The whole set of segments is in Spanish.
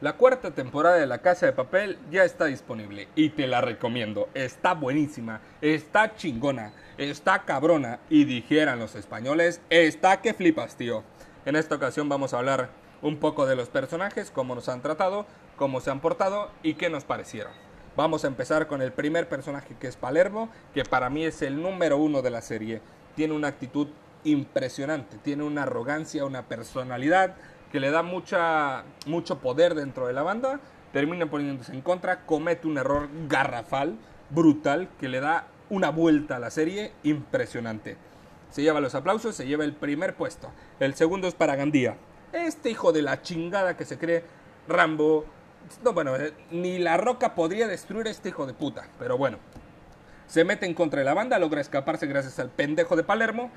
La cuarta temporada de La Casa de Papel ya está disponible y te la recomiendo. Está buenísima, está chingona, está cabrona y dijeran los españoles, está que flipas, tío. En esta ocasión vamos a hablar un poco de los personajes, cómo nos han tratado, cómo se han portado y qué nos parecieron. Vamos a empezar con el primer personaje que es Palermo, que para mí es el número uno de la serie. Tiene una actitud impresionante, tiene una arrogancia, una personalidad que le da mucho poder dentro de la banda, termina poniéndose en contra, comete un error garrafal, brutal, que le da una vuelta a la serie impresionante. Se lleva los aplausos, se lleva el primer puesto. El segundo es para Gandía. Este hijo de la chingada que se cree Rambo. No, bueno, eh, ni la roca podría destruir a este hijo de puta. Pero bueno. Se mete en contra de la banda, logra escaparse gracias al pendejo de Palermo.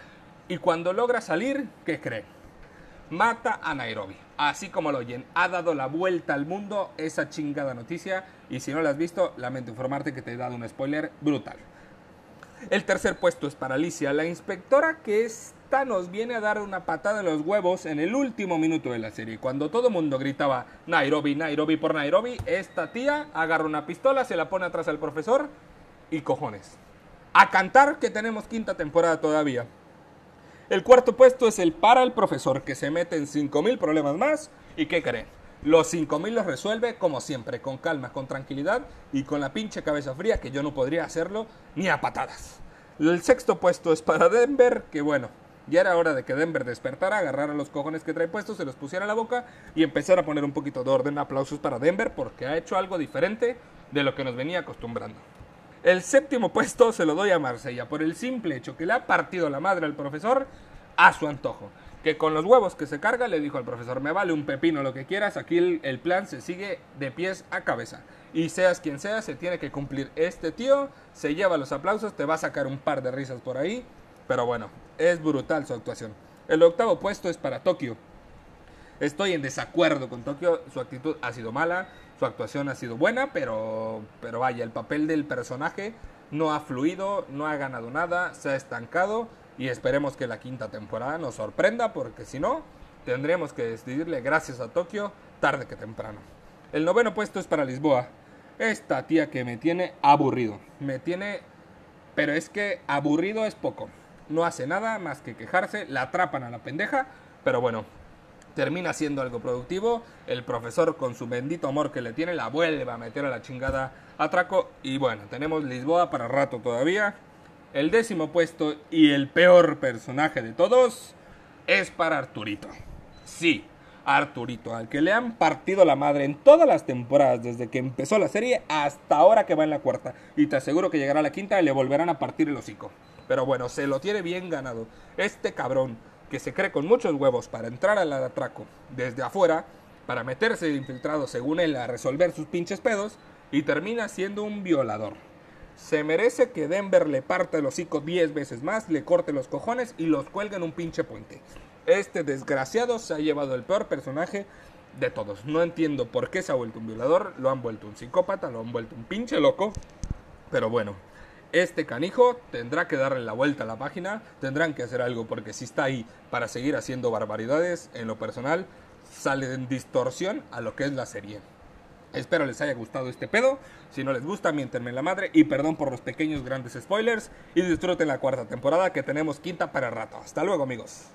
Y cuando logra salir, ¿qué cree? Mata a Nairobi. Así como lo oyen, ha dado la vuelta al mundo esa chingada noticia. Y si no la has visto, lamento informarte que te he dado un spoiler brutal. El tercer puesto es para Alicia, la inspectora que esta nos viene a dar una patada en los huevos en el último minuto de la serie. Cuando todo el mundo gritaba Nairobi, Nairobi por Nairobi, esta tía agarra una pistola, se la pone atrás al profesor y cojones. A cantar que tenemos quinta temporada todavía. El cuarto puesto es el para el profesor, que se mete en 5.000 problemas más. ¿Y qué creen? Los 5.000 los resuelve como siempre, con calma, con tranquilidad y con la pinche cabeza fría que yo no podría hacerlo ni a patadas. El sexto puesto es para Denver, que bueno, ya era hora de que Denver despertara, agarrara los cojones que trae puestos, se los pusiera a la boca y empezara a poner un poquito de orden. Aplausos para Denver porque ha hecho algo diferente de lo que nos venía acostumbrando. El séptimo puesto se lo doy a Marsella por el simple hecho que le ha partido la madre al profesor a su antojo. Que con los huevos que se carga le dijo al profesor, me vale un pepino lo que quieras, aquí el, plan se sigue de pies a cabeza. Y seas quien sea, se tiene que cumplir. Este tío se lleva los aplausos, te va a sacar un par de risas por ahí, pero bueno, es brutal su actuación. El octavo puesto es para Tokio. Estoy en desacuerdo con Tokio, su actitud ha sido mala, su actuación ha sido buena, pero, pero vaya, el papel del personaje no ha fluido, no ha ganado nada, se ha estancado y esperemos que la quinta temporada nos sorprenda porque si no, tendremos que decidirle gracias a Tokio tarde que temprano. El noveno puesto es para Lisboa. Esta tía que me tiene aburrido. Me tiene... Pero es que aburrido es poco. No hace nada más que quejarse, la atrapan a la pendeja, pero bueno, termina siendo algo productivo. El profesor, con su bendito amor que le tiene, la vuelve a meter a la chingada atraco. Y bueno, tenemos Lisboa para rato todavía. El décimo puesto y el peor personaje de todos es para Arturito. Sí, Arturito, al que le han partido la madre en todas las temporadas, desde que empezó la serie hasta ahora que va en la cuarta. Y te aseguro que llegará a la quinta y le volverán a partir el hocico. Pero bueno, se lo tiene bien ganado. Este cabrón que se cree con muchos huevos para entrar al atraco desde afuera, para meterse infiltrado según él a resolver sus pinches pedos, y termina siendo un violador. Se merece que Denver le parte el hocico 10 veces más, le corte los cojones y los cuelgue en un pinche puente. Este desgraciado se ha llevado el peor personaje de todos. No entiendo por qué se ha vuelto un violador, lo han vuelto un psicópata, lo han vuelto un pinche loco. Pero bueno, este canijo tendrá que darle la vuelta a la página, tendrán que hacer algo porque si está ahí para seguir haciendo barbaridades, en lo personal sale en distorsión a lo que es la serie. Espero les haya gustado este pedo. Si no les gusta, miéntenme la madre. Y perdón por los pequeños grandes spoilers. Y disfruten la cuarta temporada que tenemos quinta para rato. Hasta luego, amigos.